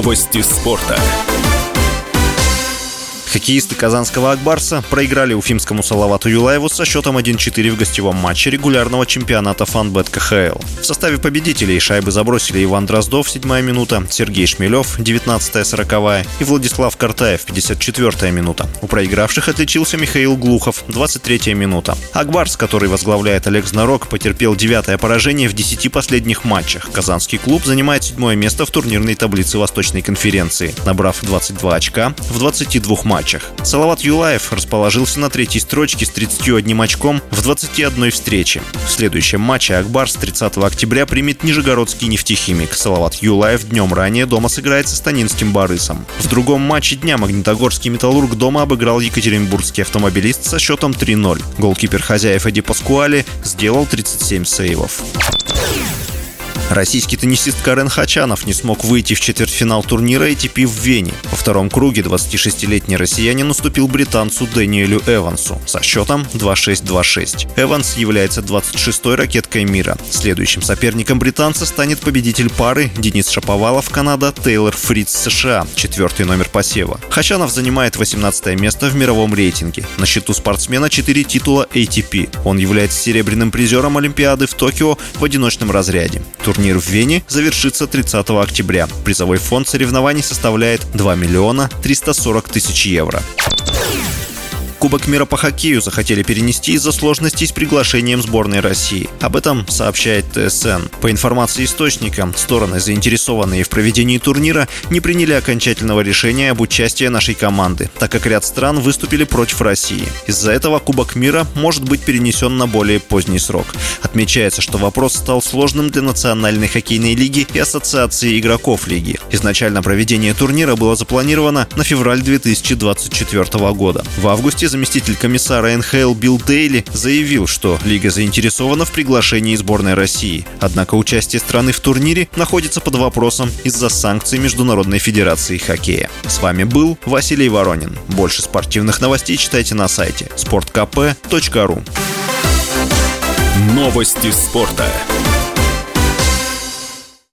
Новости спорта. Хоккеисты казанского «Акбарса» проиграли уфимскому Салавату Юлаеву со счетом 1-4 в гостевом матче регулярного чемпионата «Фанбет КХЛ». В составе победителей шайбы забросили Иван Дроздов, 7 минута, Сергей Шмелев, 19 40 и Владислав Картаев, 54 минута. У проигравших отличился Михаил Глухов, 23 минута. «Акбарс», который возглавляет Олег Знарок, потерпел девятое поражение в 10 последних матчах. Казанский клуб занимает седьмое место в турнирной таблице Восточной конференции, набрав 22 очка в 22 матчах матчах. Салават Юлаев расположился на третьей строчке с 31 очком в 21 встрече. В следующем матче Акбар с 30 октября примет Нижегородский нефтехимик. Салават Юлаев днем ранее дома сыграет с Станинским Барысом. В другом матче дня Магнитогорский металлург дома обыграл Екатеринбургский автомобилист со счетом 3-0. Голкипер хозяев Эдди Паскуали сделал 37 сейвов. Российский теннисист Карен Хачанов не смог выйти в четвертьфинал турнира ATP в Вене. Во втором круге 26-летний россиянин уступил британцу Дэниелю Эвансу со счетом 2-6-2-6. Эванс является 26-й ракеткой мира. Следующим соперником британца станет победитель пары Денис Шаповалов, Канада, Тейлор Фриц, США, четвертый номер посева. Хачанов занимает 18 место в мировом рейтинге. На счету спортсмена 4 титула ATP. Он является серебряным призером Олимпиады в Токио в одиночном разряде. Турнир Турнир в Вене завершится 30 октября. Призовой фонд соревнований составляет 2 миллиона 340 тысяч евро. Кубок мира по хоккею захотели перенести из-за сложностей с приглашением сборной России. Об этом сообщает ТСН. По информации источника, стороны, заинтересованные в проведении турнира, не приняли окончательного решения об участии нашей команды, так как ряд стран выступили против России. Из-за этого Кубок мира может быть перенесен на более поздний срок. Отмечается, что вопрос стал сложным для Национальной хоккейной лиги и Ассоциации игроков лиги. Изначально проведение турнира было запланировано на февраль 2024 года. В августе заместитель комиссара НХЛ Билл Дейли заявил, что лига заинтересована в приглашении сборной России. Однако участие страны в турнире находится под вопросом из-за санкций Международной Федерации Хоккея. С вами был Василий Воронин. Больше спортивных новостей читайте на сайте sportkp.ru Новости спорта.